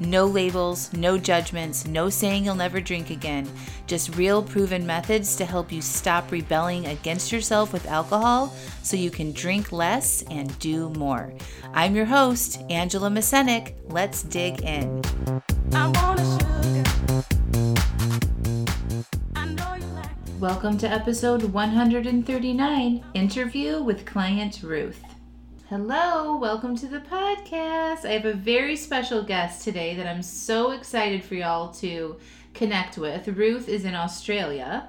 No labels, no judgments, no saying you'll never drink again. Just real proven methods to help you stop rebelling against yourself with alcohol so you can drink less and do more. I'm your host, Angela Masenik. Let's dig in. Welcome to episode 139 Interview with Client Ruth. Hello, welcome to the podcast. I have a very special guest today that I'm so excited for y'all to connect with. Ruth is in Australia,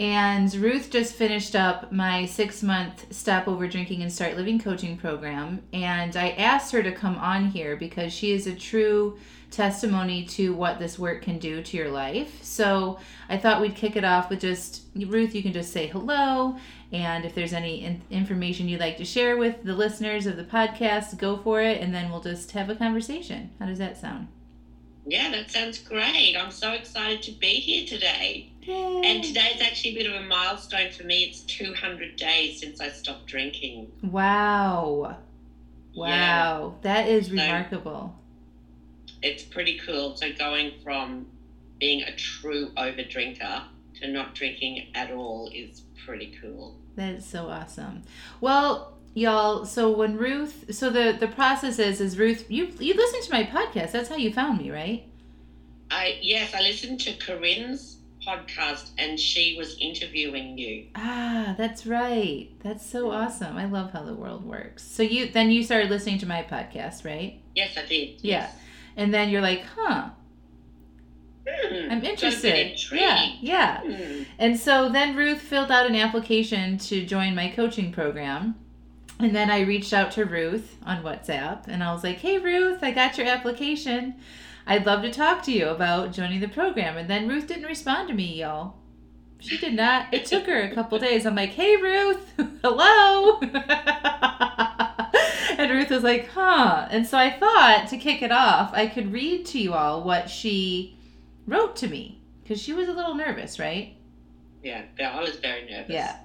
and Ruth just finished up my six month Stop Over Drinking and Start Living coaching program. And I asked her to come on here because she is a true testimony to what this work can do to your life. So I thought we'd kick it off with just Ruth, you can just say hello and if there's any in- information you'd like to share with the listeners of the podcast, go for it, and then we'll just have a conversation. How does that sound? Yeah, that sounds great. I'm so excited to be here today. Yay. And today's actually a bit of a milestone for me. It's 200 days since I stopped drinking. Wow. Wow. Yeah. That is so remarkable. It's pretty cool. So going from being a true over drinker to not drinking at all is pretty cool. That is so awesome. Well, y'all, so when Ruth, so the the process is is Ruth, you you listened to my podcast. That's how you found me, right? I yes, I listened to Corinne's podcast and she was interviewing you. Ah, that's right. That's so awesome. I love how the world works. So you then you started listening to my podcast, right? Yes, I did. Yeah. Yes. And then you're like, "Huh, Hmm, I'm interested. Yeah, yeah. Hmm. And so then Ruth filled out an application to join my coaching program. And then I reached out to Ruth on WhatsApp and I was like, hey, Ruth, I got your application. I'd love to talk to you about joining the program. And then Ruth didn't respond to me, y'all. She did not. It took her a couple days. I'm like, hey, Ruth, hello. and Ruth was like, huh. And so I thought to kick it off, I could read to you all what she wrote to me because she was a little nervous, right? Yeah, yeah, I was very nervous. Yeah.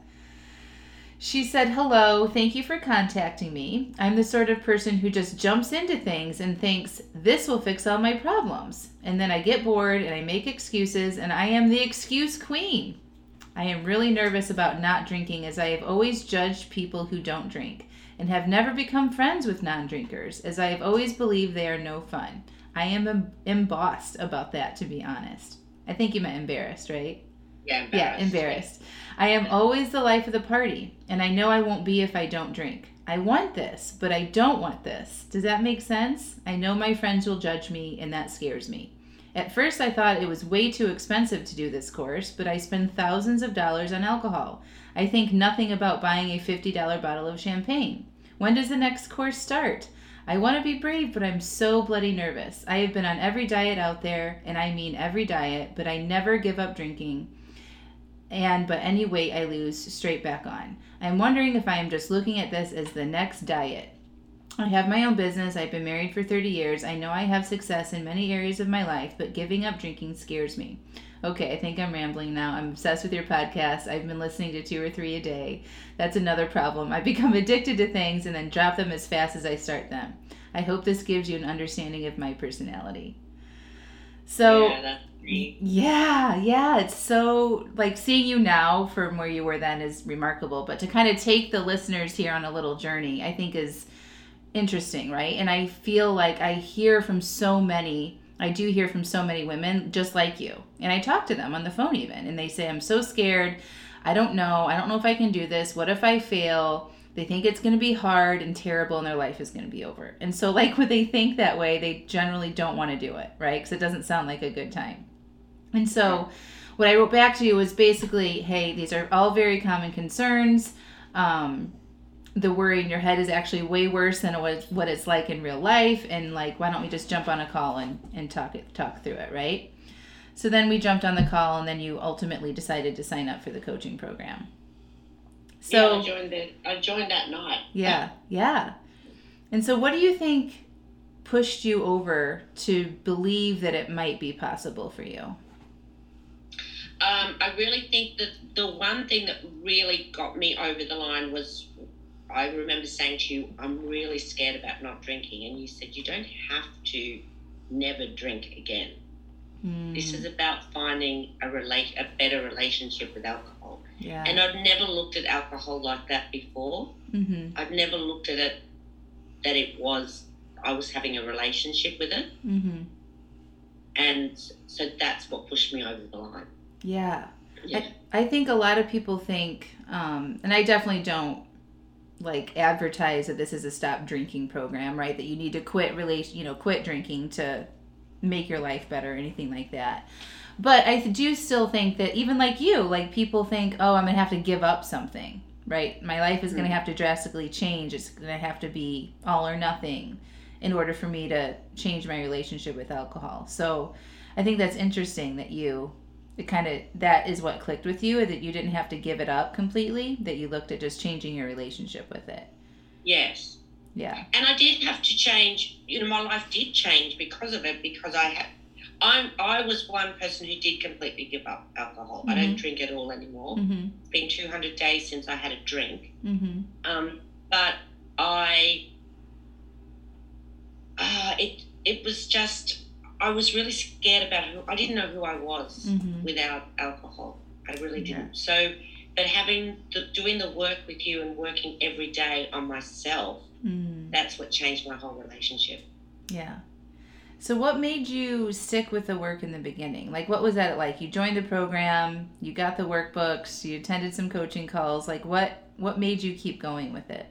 She said, Hello, thank you for contacting me. I'm the sort of person who just jumps into things and thinks, This will fix all my problems. And then I get bored and I make excuses, and I am the excuse queen. I am really nervous about not drinking as I have always judged people who don't drink and have never become friends with non drinkers as I have always believed they are no fun. I am embossed about that, to be honest. I think you meant embarrassed, right? Yeah, embarrassed. Yeah, embarrassed. I am always the life of the party, and I know I won't be if I don't drink. I want this, but I don't want this. Does that make sense? I know my friends will judge me, and that scares me. At first, I thought it was way too expensive to do this course, but I spend thousands of dollars on alcohol. I think nothing about buying a $50 bottle of champagne. When does the next course start? I want to be brave, but I'm so bloody nervous. I have been on every diet out there, and I mean every diet, but I never give up drinking. And but any weight I lose, straight back on. I'm wondering if I am just looking at this as the next diet. I have my own business. I've been married for 30 years. I know I have success in many areas of my life, but giving up drinking scares me. Okay, I think I'm rambling now. I'm obsessed with your podcast. I've been listening to two or three a day. That's another problem. I become addicted to things and then drop them as fast as I start them. I hope this gives you an understanding of my personality. So, yeah, yeah, yeah, it's so like seeing you now from where you were then is remarkable. But to kind of take the listeners here on a little journey, I think is interesting, right? And I feel like I hear from so many I do hear from so many women just like you. And I talk to them on the phone even, and they say, I'm so scared. I don't know. I don't know if I can do this. What if I fail? They think it's going to be hard and terrible and their life is going to be over. And so, like, when they think that way, they generally don't want to do it, right? Because it doesn't sound like a good time. And so, what I wrote back to you was basically, hey, these are all very common concerns. Um, the worry in your head is actually way worse than what it's like in real life and like why don't we just jump on a call and, and talk it talk through it right? So then we jumped on the call and then you ultimately decided to sign up for the coaching program. So yeah, I joined it. I joined that night yeah yeah. And so what do you think pushed you over to believe that it might be possible for you? Um, I really think that the one thing that really got me over the line was I remember saying to you, I'm really scared about not drinking. And you said, You don't have to never drink again. Mm. This is about finding a relate a better relationship with alcohol. Yeah. And I've never looked at alcohol like that before. Mm-hmm. I've never looked at it that it was I was having a relationship with it. Mm-hmm. And so that's what pushed me over the line. Yeah. Yeah. I, I think a lot of people think, um, and I definitely don't like advertise that this is a stop drinking program, right? That you need to quit relation, you know, quit drinking to make your life better or anything like that. But I do still think that even like you, like people think, oh, I'm gonna have to give up something, right? My life is gonna mm. have to drastically change. It's gonna have to be all or nothing in order for me to change my relationship with alcohol. So I think that's interesting that you it kind of that is what clicked with you that you didn't have to give it up completely that you looked at just changing your relationship with it yes yeah and i did have to change you know my life did change because of it because i had i'm i was one person who did completely give up alcohol mm-hmm. i don't mm-hmm. drink at all anymore mm-hmm. it's been 200 days since i had a drink mm-hmm. um, but i uh, it it was just I was really scared about who I didn't know who I was mm-hmm. without alcohol. I really didn't. Yeah. So, but having the, doing the work with you and working every day on myself, mm. that's what changed my whole relationship. Yeah. So, what made you stick with the work in the beginning? Like, what was that like? You joined the program, you got the workbooks, you attended some coaching calls. Like, what what made you keep going with it?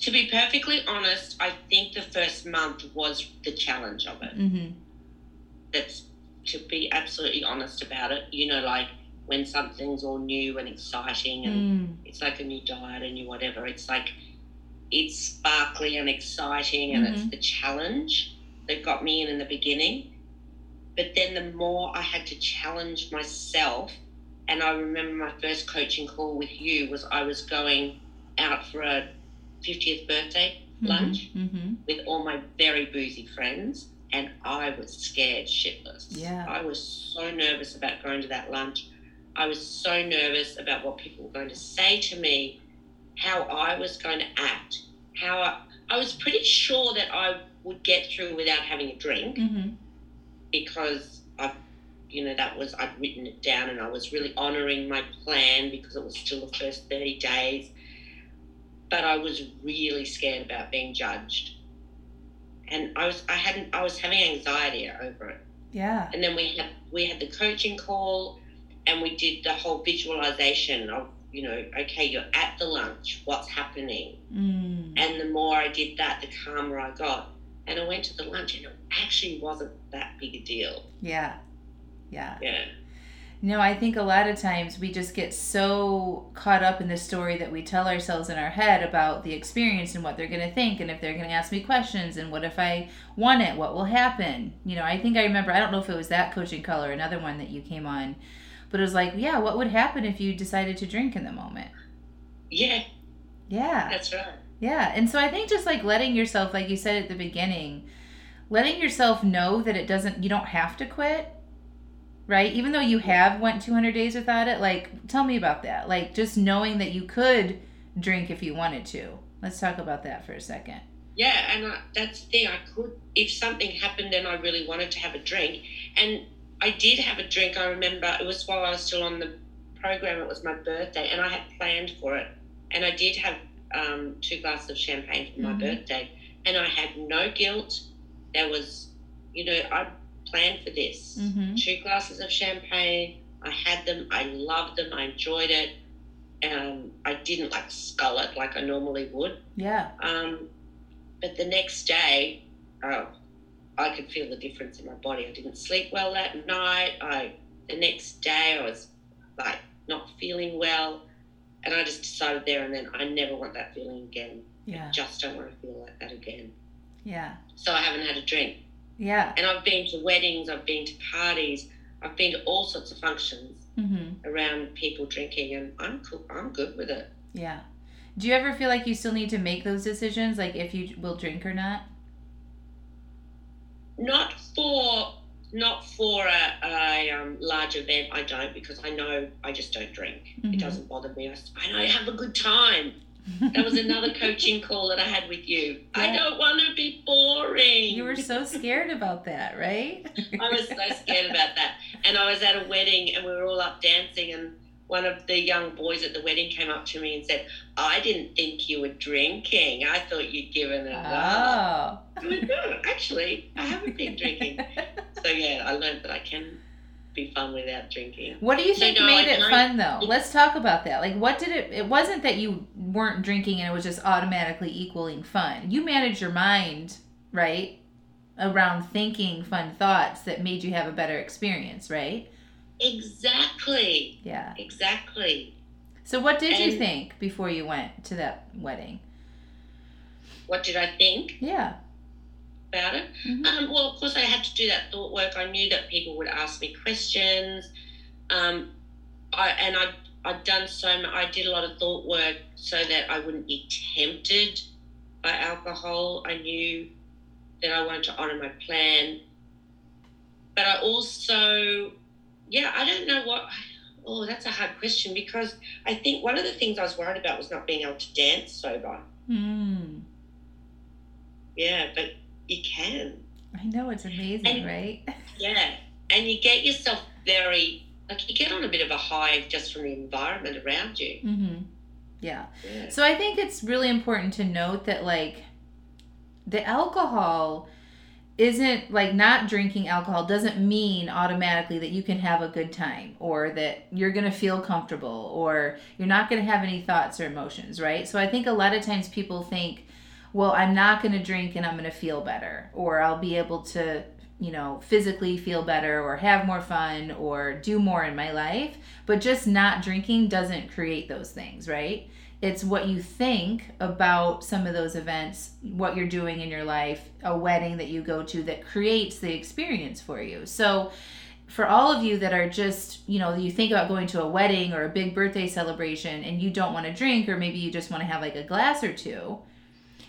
To be perfectly honest, I think the first month was the challenge of it. Mm-hmm. That's to be absolutely honest about it. You know, like when something's all new and exciting and mm. it's like a new diet, a new whatever. It's like it's sparkly and exciting, and mm-hmm. it's the challenge that got me in in the beginning. But then the more I had to challenge myself, and I remember my first coaching call with you was I was going out for a 50th birthday mm-hmm. lunch mm-hmm. with all my very boozy friends, and I was scared shitless. Yeah. I was so nervous about going to that lunch. I was so nervous about what people were going to say to me, how I was going to act, how I, I was pretty sure that I would get through without having a drink mm-hmm. because I, you know, that was I'd written it down and I was really honouring my plan because it was still the first thirty days but I was really scared about being judged. And I was I hadn't I was having anxiety over it. Yeah. And then we had we had the coaching call and we did the whole visualization of, you know, okay, you're at the lunch, what's happening? Mm. And the more I did that, the calmer I got. And I went to the lunch and it actually wasn't that big a deal. Yeah. Yeah. Yeah. No, I think a lot of times we just get so caught up in the story that we tell ourselves in our head about the experience and what they're going to think and if they're going to ask me questions and what if I want it, what will happen. You know, I think I remember, I don't know if it was that coaching call or another one that you came on, but it was like, yeah, what would happen if you decided to drink in the moment? Yeah. Yeah. That's right. Yeah. And so I think just like letting yourself, like you said at the beginning, letting yourself know that it doesn't, you don't have to quit right? Even though you have went 200 days without it, like tell me about that. Like just knowing that you could drink if you wanted to. Let's talk about that for a second. Yeah, and I, that's the thing. I could, if something happened and I really wanted to have a drink, and I did have a drink. I remember it was while I was still on the program. It was my birthday, and I had planned for it, and I did have um, two glasses of champagne for my mm-hmm. birthday, and I had no guilt. There was, you know, I planned for this. Mm-hmm. Two glasses of champagne. I had them. I loved them. I enjoyed it. Um, I didn't like scull it like I normally would. Yeah. Um, but the next day, oh, I could feel the difference in my body. I didn't sleep well that night. I the next day I was like not feeling well, and I just decided there and then I never want that feeling again. Yeah. I just don't want to feel like that again. Yeah. So I haven't had a drink. Yeah. And I've been to weddings, I've been to parties, I've been to all sorts of functions mm-hmm. around people drinking, and I'm cool, I'm good with it. Yeah. Do you ever feel like you still need to make those decisions, like if you will drink or not? not for not for a, a um, large event. I don't because I know I just don't drink. Mhm. It doesn't bother me. I know I have a good time. That was another coaching call that I had with you. I don't want to be boring. You were so scared about that, right? I was so scared about that. And I was at a wedding and we were all up dancing and one of the young boys at the wedding came up to me and said, I didn't think you were drinking. I thought you'd given it up. Oh. I went, no, actually, I haven't been drinking. So yeah, I learned that I can be fun without drinking. What do you So, think no, made I it fun though? Let's talk about that. Like what did it it wasn't that you weren't drinking and it was just automatically equaling fun. You managed your mind, right? Around thinking fun thoughts that made you have a better experience, right? Exactly. Yeah. Exactly. So what did you think before you went to that wedding? What did I think Yeah. About it? Mhm. Um, well, of course, I had to do that thought work. I knew that people would ask me questions. Um, I and I I'd done so much. I did a lot of thought work so that I wouldn't be tempted by alcohol. I knew that I wanted to honor my plan, but I also, yeah, I don't know what. Oh, that's a hard question because I think one of the things I was worried about was not being able to dance sober. Hmm. Yeah, but you can. I know it's amazing, And- right? Yeah, and you get yourself very like you get on a bit of a high just from the environment around you. Mhm. Yeah. Yeah. So I think it's really important to note that like the alcohol isn't like not drinking alcohol doesn't mean automatically that you can have a good time or that you're going to feel comfortable or you're not going to have any thoughts or emotions, right? So I think a lot of times people think, well, I'm not going to drink and I'm going to feel better or I'll be able to, you know, physically feel better or have more fun or do more in my life, but just not drinking doesn't create those things, right? It's what you think about some of those events, what you're doing in your life, a wedding that you go to that creates the experience for you. So, for all of you that are just, you know, you think about going to a wedding or a big birthday celebration and you don't want to drink, or maybe you just want to have like a glass or two,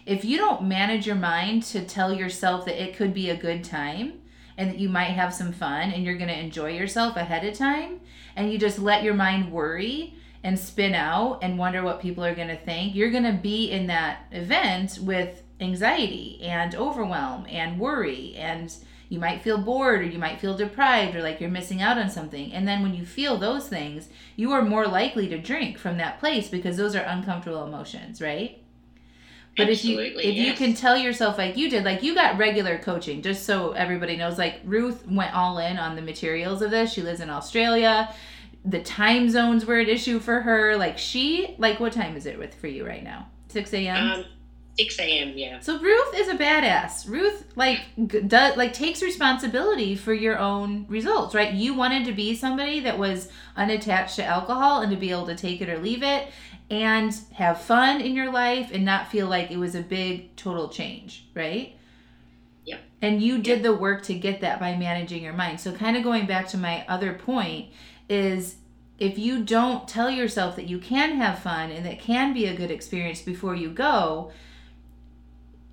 if you don't manage your mind to tell yourself that it could be a good time and that you might have some fun and you're going to enjoy yourself ahead of time, and you just let your mind worry and spin out and wonder what people are going to think, you're going to be in that event with anxiety and overwhelm and worry and you might feel bored or you might feel deprived or like you're missing out on something. And then when you feel those things, you are more likely to drink from that place because those are uncomfortable emotions, right? But if you if you can tell yourself like you did, like you got regular coaching, just so everybody knows, like Ruth went all in on the materials of this. She lives in Australia. The time zones were an issue for her. Like she like what time is it with for you right now? Six a.m. Um, six a.m. Yeah. So Ruth is a badass. Ruth like does like takes responsibility for your own results, right? You wanted to be somebody that was unattached to alcohol and to be able to take it or leave it and have fun in your life and not feel like it was a big total change, right? Yep. And you did the work to get that by managing your mind. So kind of going back to my other point is if you don't tell yourself that you can have fun and that can be a good experience before you go,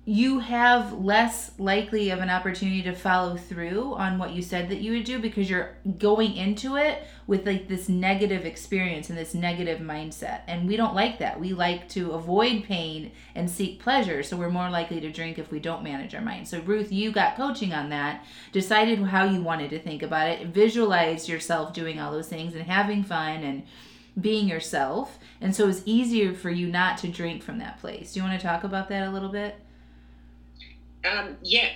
you have less likely of an opportunity to follow through on what you said that you would do because you're going into it with like this negative experience and this negative mindset. And we don't like that. We like to avoid pain and seek pleasure. So we're more likely to drink if we don't manage our mind. So, Ruth, you got coaching on that, decided how you wanted to think about it, visualize yourself doing all those things and having fun and being yourself. And so it's easier for you not to drink from that place. Do you want to talk about that a little bit? Um, yeah,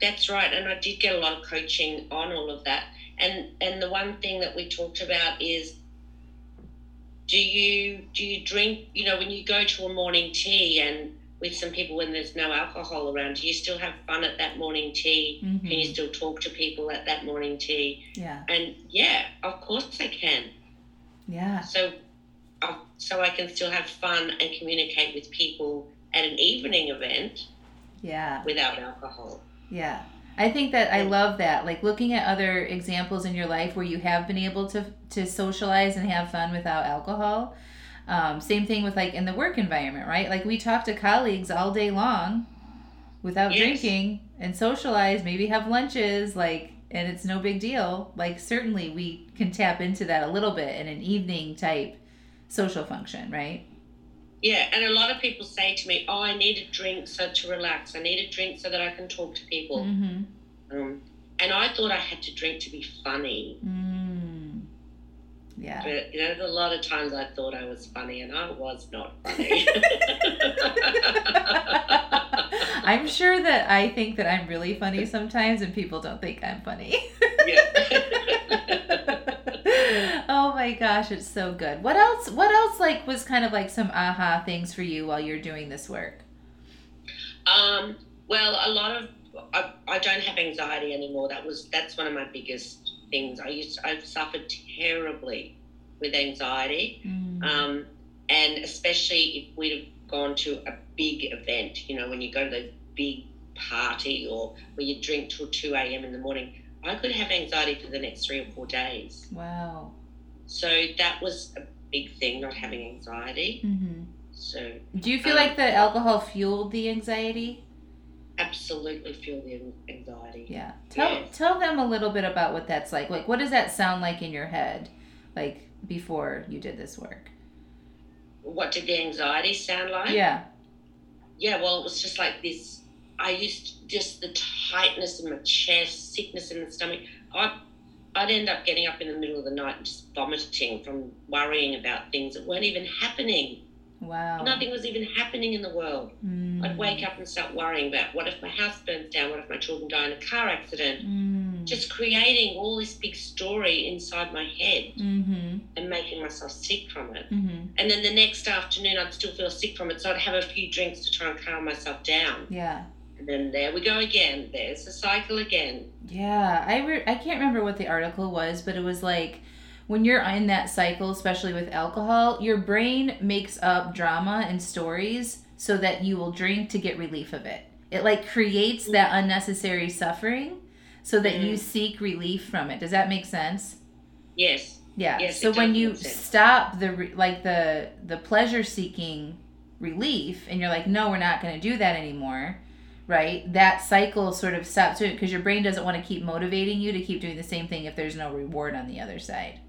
that's right. And I did get a lot of coaching on all of that. And and the one thing that we talked about is do you do you drink you know when you go to a morning tea and with some people when there's no alcohol around do you still have fun at that morning tea Mhm. can you still talk to people at that morning tea Yeah. and yeah of course i can Yeah. so uh, so i can still have fun and communicate with people at an evening event Yeah. without alcohol Yeah. I think that I love that. Like looking at other examples in your life where you have been able to to socialize and have fun without alcohol. Um, same thing with like in the work environment, right? Like we talk to colleagues all day long without Yes. drinking and socialize, maybe have lunches, like, and it's no big deal. Like, certainly we can tap into that a little bit in an evening type social function, right? Yeah, and a lot of people say to me, "Oh, I need a drink so to relax. I need a drink so that I can talk to people." Mm-hmm. Um, and I thought I had to drink to be funny. Mm. Yeah. But you know, a lot of times I thought I was funny, and I was not funny. I'm sure that I think that I'm really funny sometimes, and people don't think I'm funny. oh my gosh, it's so good. What else? What else? Like was kind of like some aha things for you while you're doing this work. um, well, a lot of I, I don't have anxiety anymore. That was that's one of my biggest things. I used I've suffered terribly with anxiety. Mm. Um, and especially if we'd have gone to a big event, you know, when you go to the big party or where you drink till 2 a.m. in the morning, I could have anxiety for the next three or four days. wow. So that was a big thing, not having anxiety. hmm So Do you feel Um, like the alcohol fueled the anxiety? absolutely feel the anxiety. Yeah. Tell tell them a little bit about what that's like. Like, what does that sound like in your head, like before you did this work? What did the anxiety sound like? Yeah. yeah, well, it was just like this. I used just the tightness in my chest, sickness in the stomach. I, I'd end up getting up in the middle of the night and just vomiting from worrying about things that weren't even happening. Wow. Nothing was even happening in the world. Mm. I'd wake up and start worrying about what if my house burns down? What if my children die in a car accident? Mm. Just creating all this big story inside my head Mm-hmm. and making myself sick from it. Mm-hmm. And then the next afternoon, I'd still feel sick from it, so I'd have a few drinks to try and calm myself down. Yeah. And then there we go again. There's the cycle again. Yeah. I re- I can't remember what the article was, but it was like when you're in that cycle, especially with alcohol, your brain makes up drama and stories so that you will drink to get relief of it. It like creates that unnecessary suffering so that you Mm. seek relief from it. Does that make sense? Yes. Yeah. Yes, so when you stop the re- like the the pleasure seeking relief and you're like no, we're not going to do that anymore. Right? That cycle sort of stops because your brain doesn't want to keep motivating you to keep doing the same thing if there's no reward on the other side.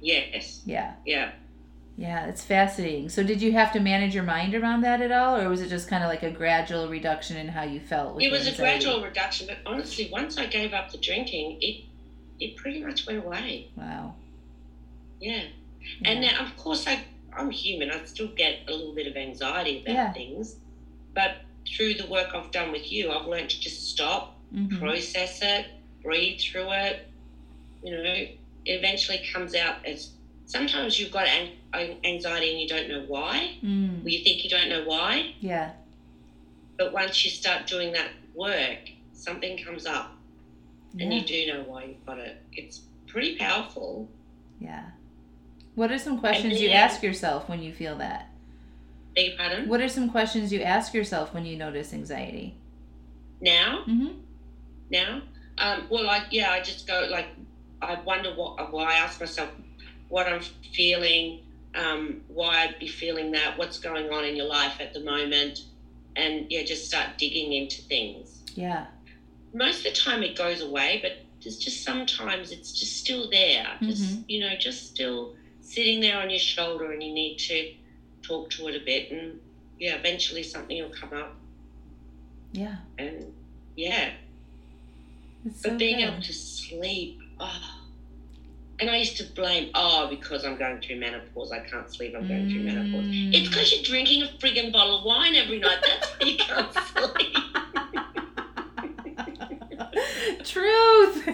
Yes. Yeah. Yeah. Yeah, it's fascinating. So did you have to manage your mind around that at all or was it just kind of like a gradual reduction in how you felt with It was the a gradual reduction, but honestly, once I gave up the drinking, it it pretty much went away. Wow. Yeah. Yeah. And now, of course, I I'm human. I still get a little bit of anxiety about Yeah. things, but through the work I've done with you, I've learned to just stop, Mhm. process it, breathe through it. You know, it eventually comes out as. Sometimes you've got an- an- anxiety and you don't know why. Mm. Or you think you don't know why. Yeah. But once you start doing that work, something comes up and you do know why you've got it. It's pretty powerful. Yeah. What are some questions you ask yourself when you feel that? Beg your pardon? What are some questions you ask yourself when you notice anxiety? Now, Mm-hmm. now, um, well, like, yeah, I just go like, I wonder what. Well, I ask myself what I'm feeling, um, why I'd be feeling that, what's going on in your life at the moment, and yeah, just start digging into things. Yeah. most of the time it goes away, but there's just sometimes it's just still there. Just you know, just still sitting there on your shoulder and you need to talk to it a bit and yeah, eventually something will come up Yeah. and yeah. It's But so being good. able to sleep, oh and I used to blame, oh, because I'm going through menopause, I can't sleep, I'm going through menopause. Mm. It's because you're drinking a friggin' bottle of wine every night. That's why you can't sleep. Truth.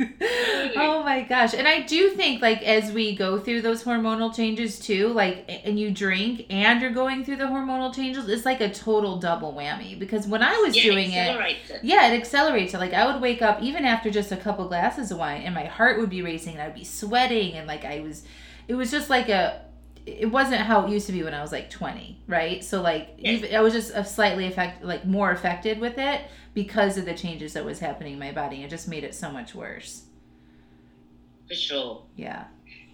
oh my gosh. And I do think like as we go through those hormonal changes too, like and you drink and you're going through the hormonal changes, it's like a total double whammy because when I was yeah, doing it accelerates it. Yeah, it accelerates it. Like I would wake up even after just a couple glasses of wine and my heart would be racing and I'd be sweating and like I was it was just like a it wasn't how it used to be when I was like 20, right? So like Yes. I was just a slightly affected, like more affected with it because of the changes that was happening in my body. It just made it so much worse. For sure. Yeah.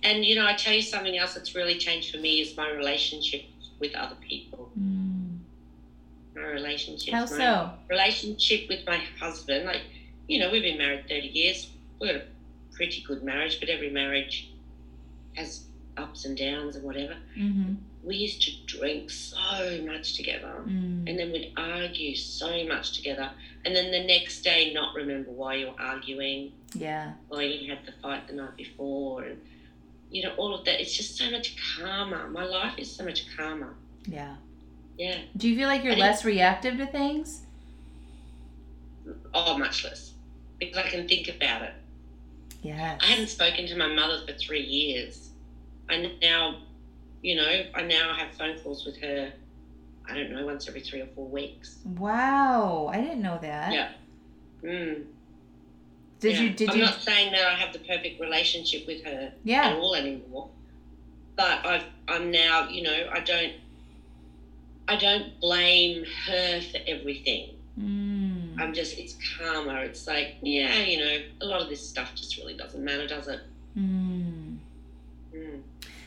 And you know, I tell you something else that's really changed for me is my relationship with other people. Mm. My relationship. How my so? relationship with my husband, like, you know, we've been married 30 years. We've got a pretty good marriage, but every marriage has ups and downs and whatever. Mm-hmm. We used to drink so much together. Mm. And then we'd argue so much together. And then the next day, not remember why you were arguing, Yeah. why you had the fight the night before. And, you know, all of that. It's just so much calmer. My life is so much calmer. Yeah. Yeah. Do you feel like you're think- less reactive to things? Oh, much less. Because I can think about it. yeah I hadn't spoken to my mother for three years. I now, you know, I now have phone calls with her. I don't know, once every three or four weeks. Wow. I didn't know that. Yeah. Mm, Did yeah. you did I'm you not saying that I have the perfect relationship with her at all anymore, but I've, I'm now, you know, I don't, I don't blame her for everything. Mm. I'm just, it's calmer. It's like, yeah, you know, a lot of this stuff just really doesn't matter, does it? Mm.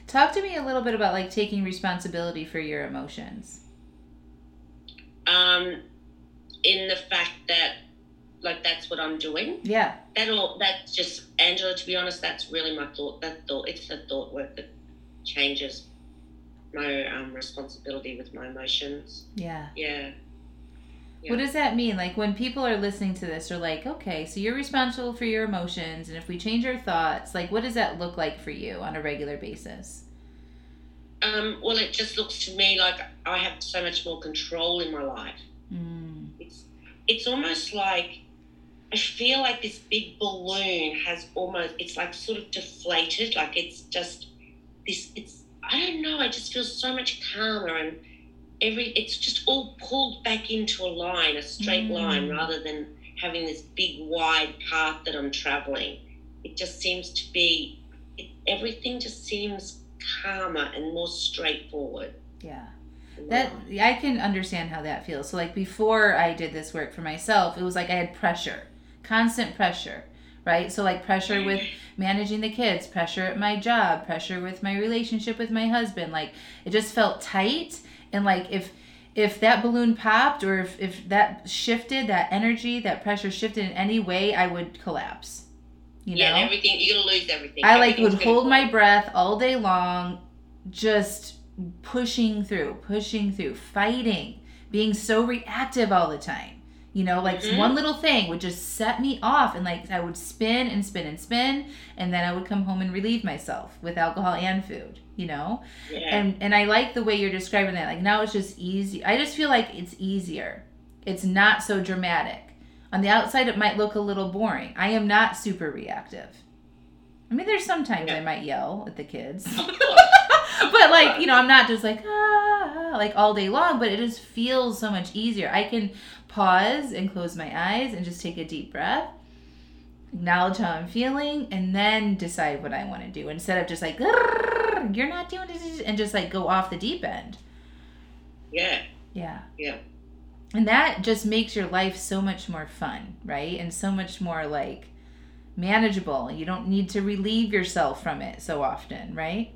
Talk to me a little bit about like taking responsibility for your emotions. um, in the fact that like that's what I'm doing. Yeah. That all that's just Angela. To be honest, that's really my thought. That thought it's the thought work that changes my um, responsibility with my emotions. Yeah. Yeah, Yeah. What does that mean? Like when people are listening to this, they're like, okay, so you're responsible for your emotions, and if we change our thoughts, like, what does that look like for you on a regular basis? Um, well, it just looks to me like I have so much more control in my life. Mm. It's it's almost like I feel like this big balloon has almost it's like sort of deflated, like it's just this it's I don't know, I just feel so much calmer and every it's just all pulled back into a line, a straight Mm. line rather than having this big wide path that I'm traveling. It just seems to be it, everything just seems calmer and more straightforward. Yeah. That I can understand how that feels. So like before I did this work for myself, it was like I had pressure, constant pressure, right? So like pressure with managing the kids, pressure at my job, pressure with my relationship with my husband. Like it just felt tight and like if if that balloon popped or if, if that shifted, that energy, that pressure shifted in any way, I would collapse. You yeah, know? everything you're gonna lose everything. I like would hold fall. my breath all day long, just pushing through, pushing through, fighting, being so reactive all the time. You know, like Mhm. one little thing would just set me off, and like I would spin and spin and spin, and then I would come home and relieve myself with alcohol and food. You know, Yeah. and and I like the way you're describing that. Like now it's just easy. I just feel like it's easier. It's not so dramatic. On the outside, it might look a little boring. I am not super reactive. I mean, there's sometimes I might yell at the kids. but like you know, I'm not just like ah like all day long. But it just feels so much easier. I can pause and close my eyes and just take a deep breath, acknowledge how I'm feeling, and then decide what I want to do instead of just like you're not doing it and just like go off the deep end. yeah. Yeah. Yeah. And that just makes your life so much more fun, right? And so much more like manageable. You don't need to relieve yourself from it so often, right?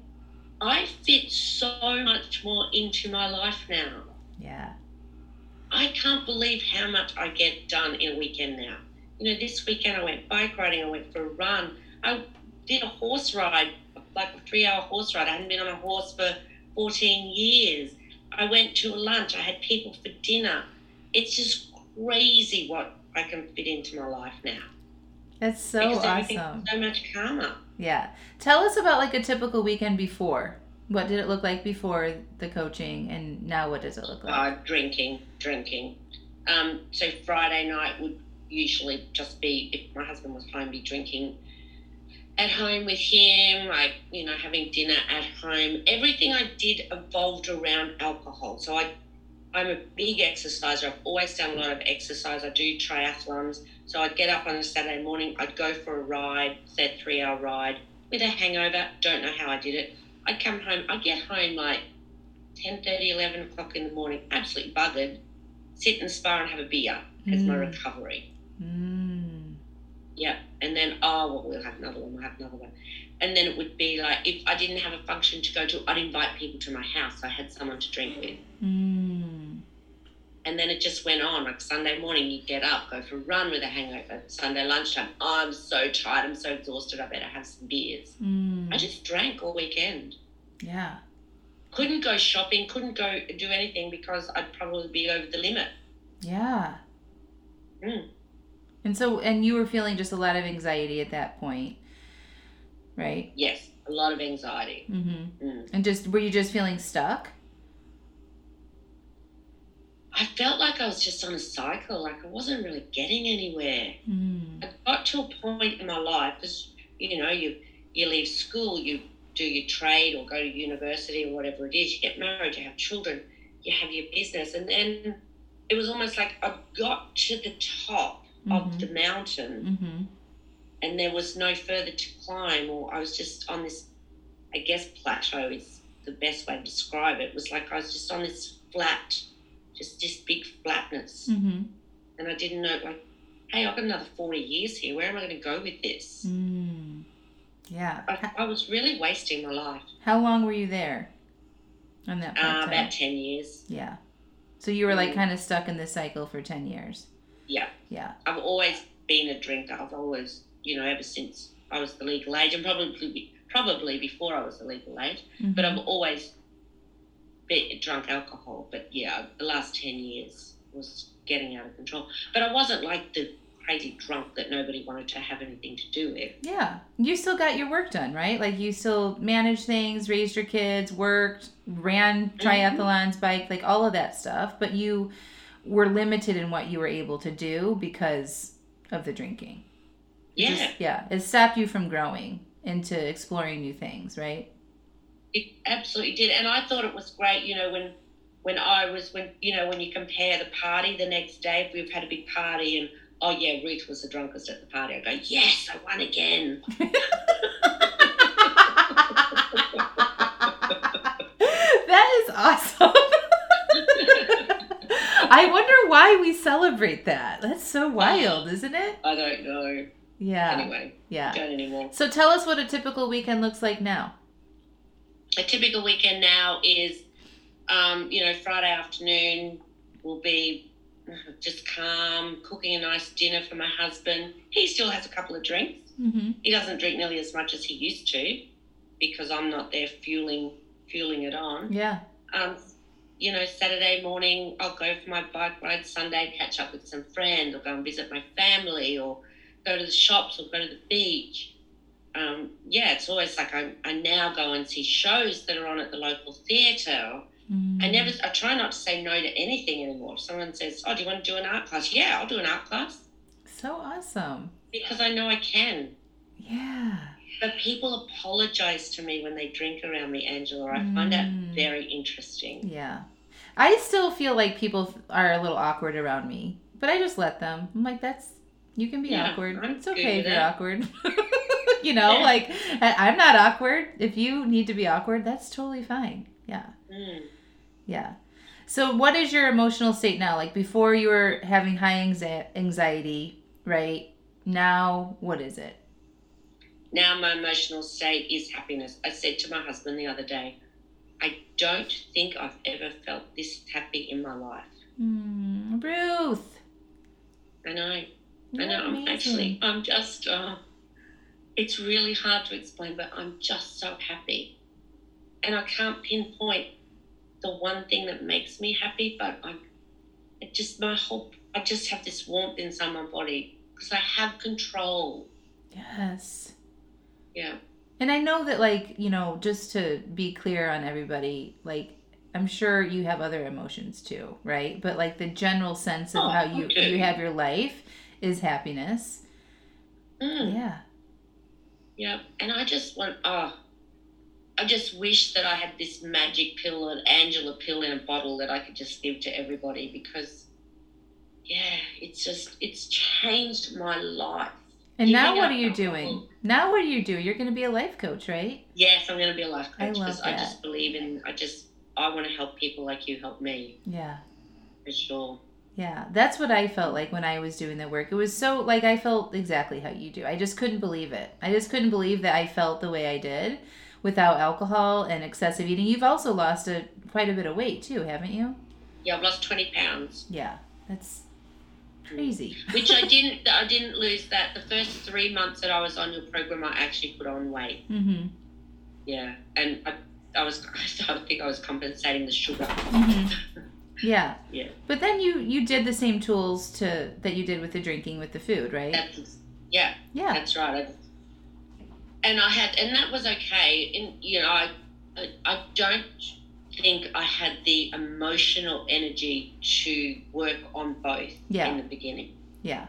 I fit so much more into my life now. Yeah. I can't believe how much I get done in a weekend now. You know, this weekend I went bike riding, I went for a run. I did a horse ride, like a three hour horse ride. I hadn't been on a horse for 14 years. I went to a lunch, I had people for dinner. It's just crazy what I can fit into my life now. That's so because awesome. so much calmer. Yeah. Tell us about like a typical weekend before. What did it look like before the coaching and now what does it look like? uh, drinking, drinking. Um, so Friday night would usually just be if my husband was home, be drinking at home with him, like you know, having dinner at home. Everything I did evolved around alcohol. So I, I'm a big exerciser. I've always done a lot of exercise. I do triathlons. So I'd get up on a Saturday morning. I'd go for a ride, say a three-hour ride with a hangover. Don't know how I did it. I'd come home. I'd get home like 10 11 o'clock in the morning, absolutely buggered, sit in the spa and have a beer as my Mm. recovery. Mm. Yep. And then, oh, well, we'll have another one, we'll have another one. And then it would be like, if I didn't have a function to go to, I'd invite people to my house. I had someone to drink with. Mm. And then it just went on. Like Sunday morning, you get up, go for a run with a hangover. Sunday lunchtime, I'm so tired, I'm so exhausted, I better have some beers. Mm. I just drank all weekend. Yeah. Couldn't go shopping, couldn't go do anything because I'd probably be over the limit. Yeah. Mm. And so, and you were feeling just a lot of anxiety at that point, right? Yes, a lot of anxiety. Mm-hmm. Mm. And just, were you just feeling stuck? I felt like I was just on a cycle, like I wasn't really getting anywhere. Mm. I got to a point in my life because you know you you leave school, you do your trade or go to university or whatever it is. You get married, you have children, you have your business, and then it was almost like I got to the top of Mhm. the mountain, Mm-hmm. and there was no further to climb, or I was just on this. I guess plateau is the best way to describe it. It was like I was just on this flat, just this big flatness Mm-hmm. and I didn't know like, hey, I've got another forty years here. Where am I going to go with this? Mm. Yeah. I was really wasting my life. How long were you there on that Uh, about ten years. yeah. So you were like Mm. kind of stuck in this cycle for 10 years. Yeah, Yeah. I've always been a drinker. I've always, you know, ever since I was the legal age, and probably probably before I was the legal age. But Mhm. I've always drunk alcohol. But yeah, the last ten years was getting out of control. But I wasn't like the crazy drunk that nobody wanted to have anything to do with. Yeah. You still got your work done, right? Like you still managed things, raised your kids, worked, ran triathlons, mm-hmm. biked, like all of that stuff. But you were limited in what you were able to do because of the drinking. Yeah. just- yeah. It stopped you from growing into exploring new things, right? It absolutely did, and I thought it was great. You know, when when I was when you know when you compare the party the next day, if we've had a big party and oh yeah, Ruth was the drunkest at the party. I go, yes, I won again. that is awesome. I wonder why we celebrate that. That's so wild, isn't it? I don't know. Yeah. Anyway, Yeah. don't anymore. So tell us what a typical weekend looks like now. A typical weekend now is, um, you know, Friday afternoon will be just calm, cooking a nice dinner for my husband. He still has a couple of drinks. Mm-hmm. He doesn't drink nearly as much as he used to because I'm not there fueling fueling it on. Yeah. Um, you know, Saturday morning I'll go for my bike ride. Sunday catch up with some friends or go and visit my family or go to the shops or go to the beach. Um, yeah, it's always like I, I now go and see shows that are on at the local theatre. Mm. I never, I try not to say no to anything anymore. If someone says, "Oh, do you want to do an art class?" Yeah, I'll do an art class So awesome. because I know I can. Yeah. But people apologize to me when they drink around me, Angela. I find that Mm. very interesting. Yeah. I still feel like people are a little awkward around me, but I just let them. I'm like, that's you can be Yeah, awkward. I'm it's okay if you're awkward. you know, Yeah. like I'm not awkward. If you need to be awkward, that's totally fine. Yeah. Mm. Yeah. So, what is your emotional state now? Like before, you were having high anxiety, right? Now, what is it? Now my emotional state is happiness. I said to my husband the other day, I don't think I've ever felt this happy in my life. Mm, Ruth. I know. I you're know. I'm amazing. actually, I'm just, uh, it's really hard to explain, but I'm just so happy. And I can't pinpoint the one thing that makes me happy, but I'm, it just, my whole, I just have this warmth inside my body because I have control. Yes. Yeah. And I know that, like, you know, just to be clear on everybody, like, I'm sure you have other emotions too, right? But like the general sense of Oh, how you okay. you have your life is happiness. Mm. Yeah. Yeah, and I just want, oh, I just wish that I had this magic pill, an Angela pill in a bottle that I could just give to everybody because, yeah, it's just, it's changed my life. And now what are you doing? Now what do you do? You're going to be a life coach, right? Yes, I'm going to be a life I coach because I, that. just believe in, I just, I want to help people like you help me, Yeah. for sure. Yeah, that's what I felt like when I was doing the work. It was so like I felt exactly how you do. I just couldn't believe it. I just couldn't believe that I felt the way I did without alcohol and excessive eating. You've also lost a quite a bit of weight too, haven't you? Yeah, I've lost 20 pounds. Yeah, that's crazy. Which I didn't. I didn't lose that. The first three months that I was on your program, I actually put on weight. Mm-hmm. Yeah, and I, I was. I think I was compensating the sugar. Mm-hmm. Yeah. Yeah. But then you you did the same tools to that you did with the drinking with the food, right? That's yeah. yeah. That's right. I, and I had, and that was okay. And you know, I, I, I don't think I had the emotional energy to work on both Yeah. in the beginning. Yeah.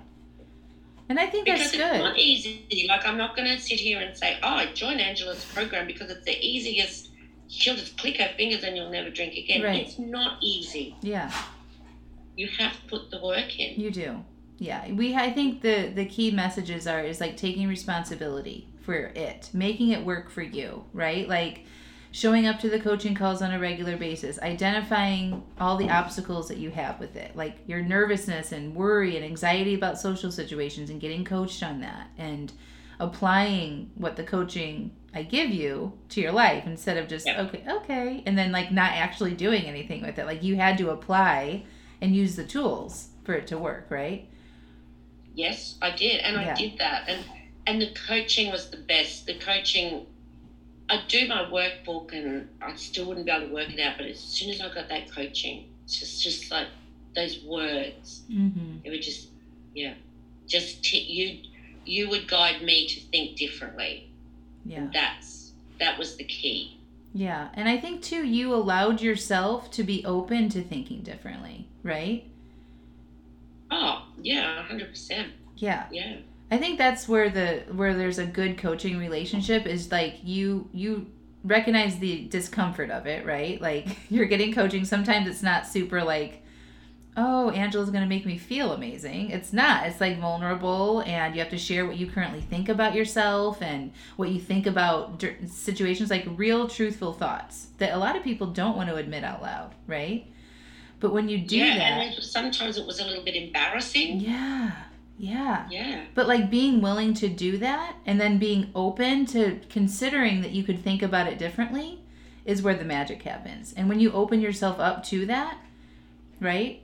And I think Because that's it's good. not easy. Like I'm not going to sit here and say, "Oh, join Angela's program," because it's the easiest. She'll just click her fingers and you'll never drink again. Right. It's not easy. Yeah, You have to put the work in. you do. Yeah. We I think the the key messages are is like taking responsibility for it, making it work for you, right? Like showing up to the coaching calls on a regular basis, identifying all the obstacles that you have with it, like your nervousness and worry and anxiety about social situations and getting coached on that and applying what the coaching I give you to your life instead of just Yeah. okay, okay, and then like not actually doing anything with it. Like you had to apply and use the tools for it to work, right? Yes, I did, and Yeah. I did that, and and the coaching was the best. The coaching, I'd do my workbook, and I still wouldn't be able to work it out. But as soon as I got that coaching, it's just just like those words, Mm-hmm. it would just, yeah, just t- you you would guide me to think differently. Yeah. That's that was the key. Yeah. And I think too, you allowed yourself to be open to thinking differently, right? Oh yeah, hundred percent. Yeah. Yeah, I think that's where the where there's a good coaching relationship is like you you recognize the discomfort of it, right? Like you're getting coaching. Sometimes it's not super like, oh, Angela's gonna make me feel amazing. It's not. It's like vulnerable, and you have to share what you currently think about yourself and what you think about situations, like real, truthful thoughts that a lot of people don't want to admit out loud, right? But when you do yeah, that, and sometimes it was a little bit embarrassing. yeah, yeah. Yeah, But like being willing to do that and then being open to considering that you could think about it differently is where the magic happens. And when you open yourself up to that, right?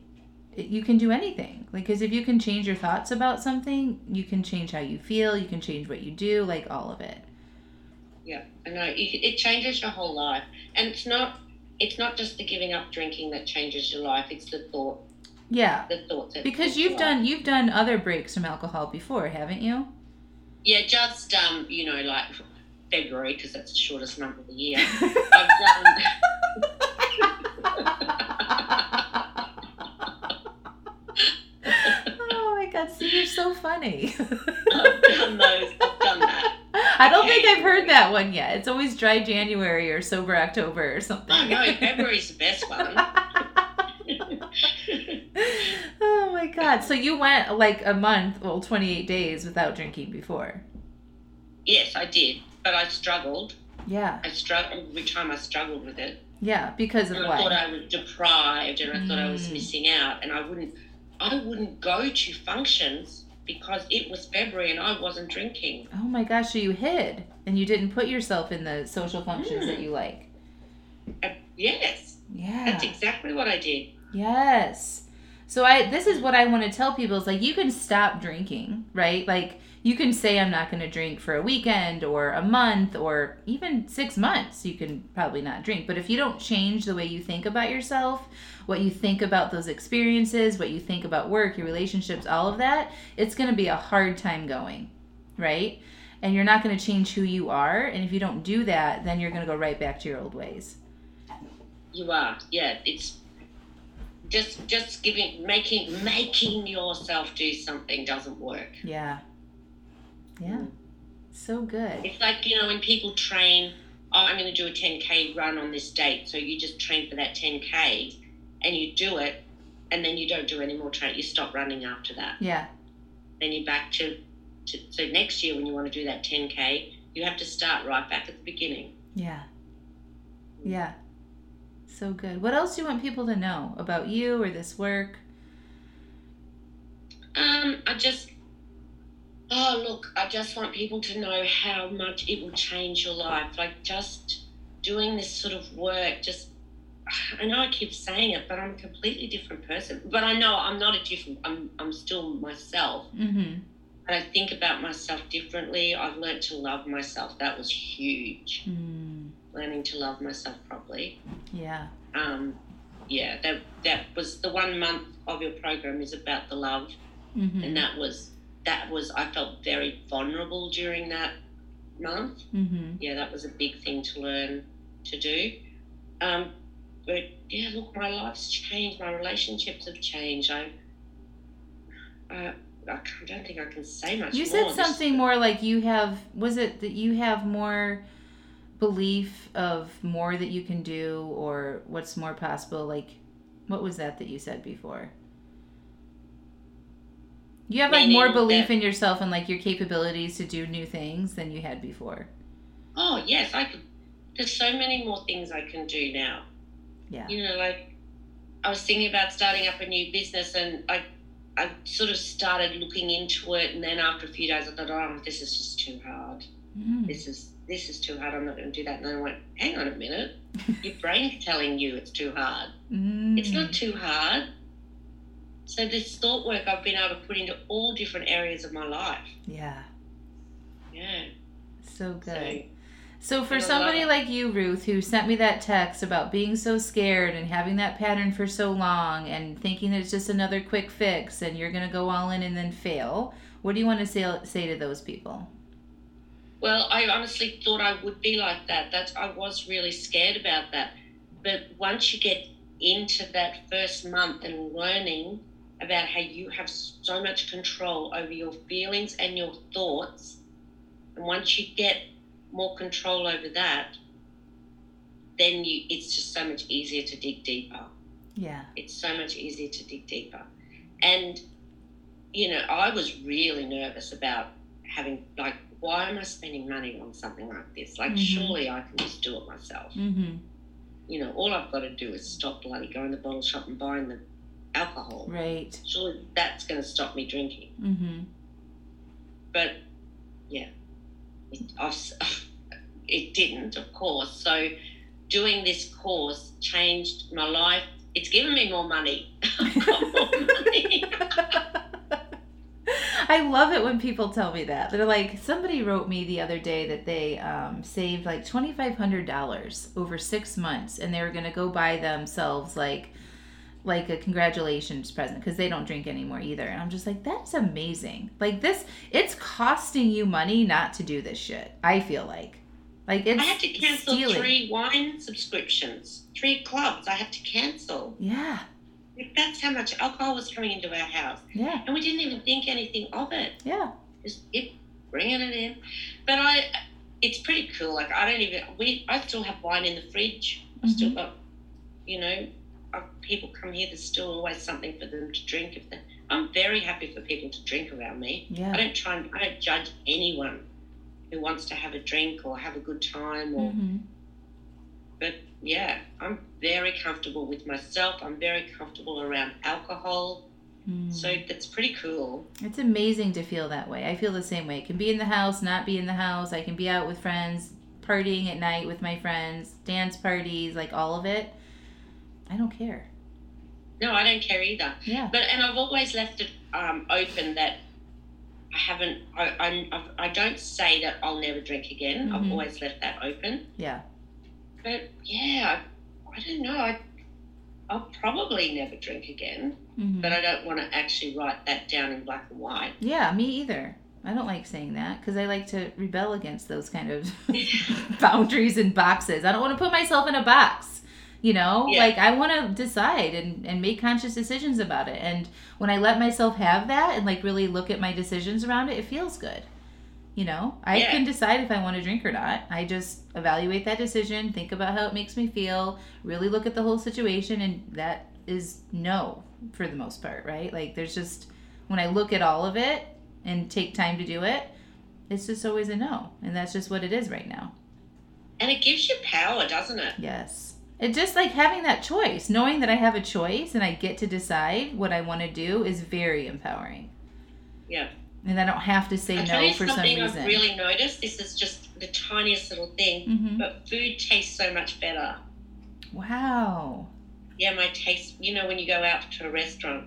You can do anything. Like cuz if you can change your thoughts about something, you can change how you feel, you can change what you do, like all of it. Yeah, I know. It changes your whole life, and it's not. It's not just the giving up drinking that changes your life. It's the thought, Yeah. the thoughts. That Because you've life. done you've done other breaks from alcohol before, haven't you? Yeah, just um, you know, like February because that's the shortest month of the year. I've oh my god, see you're so funny. I've done those. I've done that. I don't think I've heard that one yet. It's always dry January or sober October or something. Oh no, February's the best one. oh my god. So you went like a month, well, 28 days without drinking before. yes, I did, but I struggled. Yeah. I struggled every time I struggled with it. Yeah, because of And I thought what? I was deprived, and I thought I was Mm. missing out, and I wouldn't, I wouldn't go to functions because it was February and I wasn't drinking. Oh my gosh, so you hid and you didn't put yourself in the social functions Mm. that you like. Uh, yes, Yeah. that's exactly what I did. Yes. So I this is what I want to tell people is like you can stop drinking, right? Like you can say I'm not going to drink for a weekend or a month or even 6 months. You can probably not drink, but if you don't change the way you think about yourself, what you think about those experiences, what you think about work, your relationships, all of that, it's going to be a hard time going, right? And you're not going to change who you are, and if you don't do that, then you're going to go right back to your old ways. You are, yeah. It's just just giving, making, making yourself do something doesn't work. Yeah. Yeah. So good. It's like you know when people train. Oh, I'm going to do a 10k run on this date, so you just train for that 10k, and you do it, and then you don't do any more train. You stop running after that. Yeah. then you're back to, to so next year when you want to do that 10k you have to start right back at the beginning Yeah. Yeah. So good. What else do you want people to know about you or this work? um i just oh look i just want people to know how much it will change your life like just doing this sort of work just I know I keep saying it, but I'm a completely different person. But I know I'm not a different. I'm I'm still myself. Mm-hmm. And I think about myself differently. I've learned to love myself. That was huge. Mm. Learning to love myself properly. Yeah. Um, yeah, that that was the one month of your program is about the love, Mm-hmm. and that was that was I felt very vulnerable during that month. Mm-hmm. Yeah, that was a big thing to learn to do. Um, but yeah, look, my life's changed. My relationships have changed. I, I, I don't think I can say much. You more. said Just- something more like you have. Was it that you have more belief of more that you can do, or what's more possible? Like, what was that that you said before? You have like more belief that- in yourself and like your capabilities to do new things than you had before. Oh yes, I could. There's so many more things I can do now. Yeah. You know, like I was thinking about starting up a new business, and I, I sort of started looking into it, and then after a few days, I thought, oh, this is just too hard. Mm. This is this is too hard. I'm not going to do that. And then I went, hang on a minute, your brain's telling you it's too hard. Mm. It's not too hard. So this thought work I've been able to put into all different areas of my life. Yeah. Yeah. So good. So So for somebody like you, Ruth, who sent me that text about being so scared and having that pattern for so long and thinking that it's just another quick fix and you're going to go all in and then fail, what do you want to say say to those people? Well, I honestly thought I would be like that. That's I was really scared about that. But once you get into that first month and learning about how you have so much control over your feelings and your thoughts, and once you get more control over that, then you it's just so much easier to dig deeper. Yeah. It's so much easier to dig deeper. And, you know, I was really nervous about having, like, why am I spending money on something like this? Like, Mhm. surely I can just do it myself. Mhm. You know, all I've got to do is stop bloody going to the bottle shop and buying the alcohol. Right. Surely that's going to stop me drinking. Mhm. But, yeah, it, it didn't, of course. So, doing this course changed my life. It's given me more money. I've got more money. I love it when people tell me that. They're like, somebody wrote me the other day that they um, saved like $2,500 over six months and they were going to go buy themselves like like a congratulations present because they don't drink anymore either. And I'm just like, that's amazing. Like this, it's costing you money not to do this shit. I feel like, like it's I had to cancel stealing. three wine subscriptions, three clubs. I had to cancel. Yeah, Like, That's how much alcohol was coming into our house, yeah, and we didn't even think anything of it. yeah. Just keep bringing it in. But I, it's pretty cool. Like I don't even we. I still have wine in the fridge. I've still Mhm. got, you know, people come here. There's still always something for them to drink. If they, I'm very happy for people to drink around me. I don't try and I don't judge anyone who wants to have a drink or have a good time or hmm but yeah, I'm very comfortable with myself. I'm very comfortable around alcohol. Mm. So that's pretty cool. It's amazing to feel that way. I feel the same way. I can be in the house, not be in the house. I can be out with friends, partying at night with my friends, dance parties, like all of it. I don't care. No, I don't care either. Yeah. But and I've always left it um, open that I haven't. I, I I don't say that I'll never drink again. I've Mhm. always left that open. Yeah. But yeah, I, I don't know. I I'll probably never drink again. hmm But I don't want to actually write that down in black and white. Yeah, me either. I don't like saying that because I like to rebel against those kind of boundaries and boxes. I don't want to put myself in a box. You know, Yeah. like I want to decide and, and make conscious decisions about it. And when I let myself have that and like really look at my decisions around it, it feels good. You know, I Yeah. can decide if I want to drink or not. I just evaluate that decision, think about how it makes me feel, really look at the whole situation, and that is no for the most part, right? Like there's just when I look at all of it and take time to do it, it's just always a no. And that's just what it is right now. And it gives you power, doesn't it? Yes. It just like having that choice, knowing that I have a choice and I get to decide what I want to do is very empowering. Yeah. And I don't have to say I'll no for some reason. I've really noticed. This is just the tiniest little thing, hmm but food tastes so much better. Wow. Yeah, my taste. You know, when you go out to a restaurant,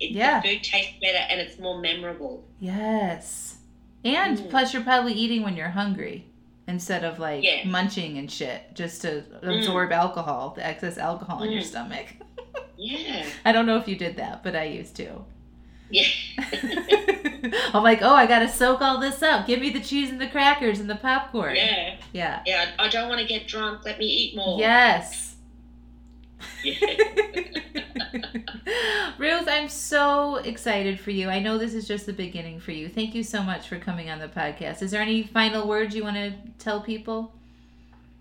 it, Yeah. the food tastes better and it's more memorable. Yes. And Mm. plus, you're probably eating when you're hungry instead of like Yeah. munching and shit just to absorb alcohol, the excess alcohol in your Mm. stomach. Yeah. I don't know if you did that, but I used to. Yeah. I'm like, oh, I gotta soak all this up. Give me the cheese and the crackers and the popcorn. yeah. Yeah. Yeah. I, I don't want to get drunk. Let me eat more. Yes. Ruth, I'm so excited for you. I know this is just the beginning for you. Thank you so much for coming on the podcast. Is there any final words you want to tell people?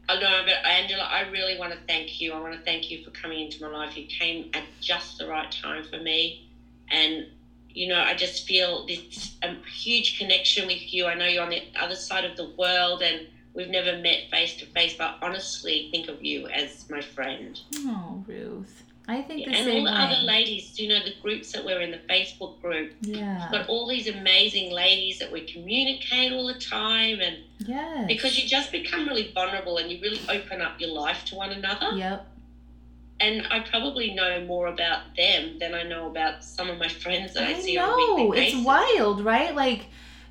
Oh, no, but Angela, I really want to thank you. I want to thank you for coming into my life. You came at just the right time for me. And, you know, I just feel this um, huge connection with you. I know you're on the other side of the world and we've never met face to face, but honestly, think of you as my friend. Oh, Ruth. I think the and all the way. other ladies, you know, the groups that we're in, the Facebook group, yeah. got all these amazing ladies that we communicate all the time and Yes. because you just become really vulnerable and you really open up your life to one another Yep. and i probably know more about them than i know about some of my friends that i, I see on a know. weekly It's wild, right? Like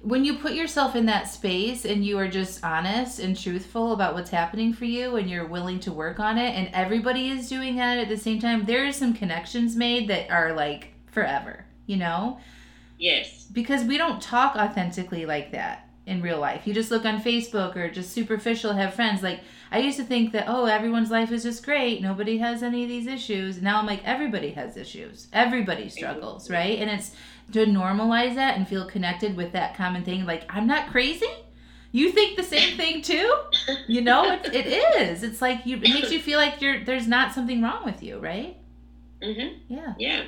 when you put yourself in that space and you are just honest and truthful about what's happening for you and you're willing to work on it and everybody is doing that at the same time, there are some connections made that are like forever, you know? yes Because we don't talk authentically like that in real life. You just look on Facebook or just superficial have friends. Like I used to think that oh everyone's life is just great. Nobody has any of these issues. Now I'm like everybody has issues. Everybody struggles, right? And it's to normalize that and feel connected with that common thing like I'm not crazy? You think the same thing too? You know, it, it is. It's like you it makes you feel like you're there's not something wrong with you, right? hmm Yeah. yeah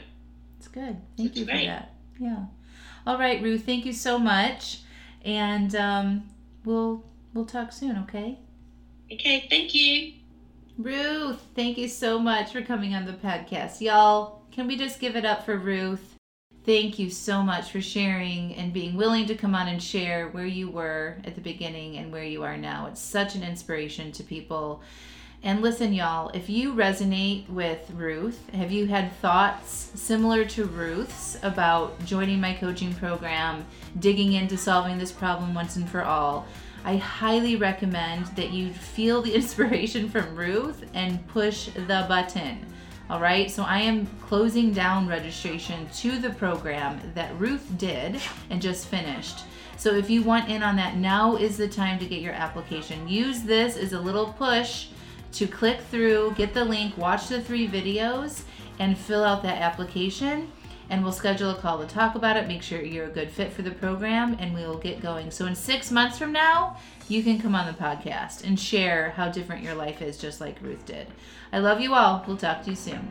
It's good. Thank That's you for that. Yeah. All right, Ruth. Thank you so much, and um, we'll we'll talk soon. Okay. okay thank you Ruth, thank you so much for coming on the podcast, y'all. Can we just give it up for Ruth? Thank you so much for sharing and being willing to come on and share where you were at the beginning and where you are now. It's such an inspiration to people. And listen, y'all, if you resonate with Ruth, have you had thoughts similar to Ruth's about joining my coaching program, digging into solving this problem once and for all? I highly recommend that you feel the inspiration from Ruth and push the button. All right, so I am closing down registration to the program that Ruth did and just finished. So if you want in on that, now is the time to get your application. Use this as a little push to click through, get the link, watch the three videos, and fill out that application. And we'll schedule a call to talk about it, make sure you're a good fit for the program, and we will get going. So, in six months from now, you can come on the podcast and share how different your life is, just like Ruth did. I love you all. We'll talk to you soon.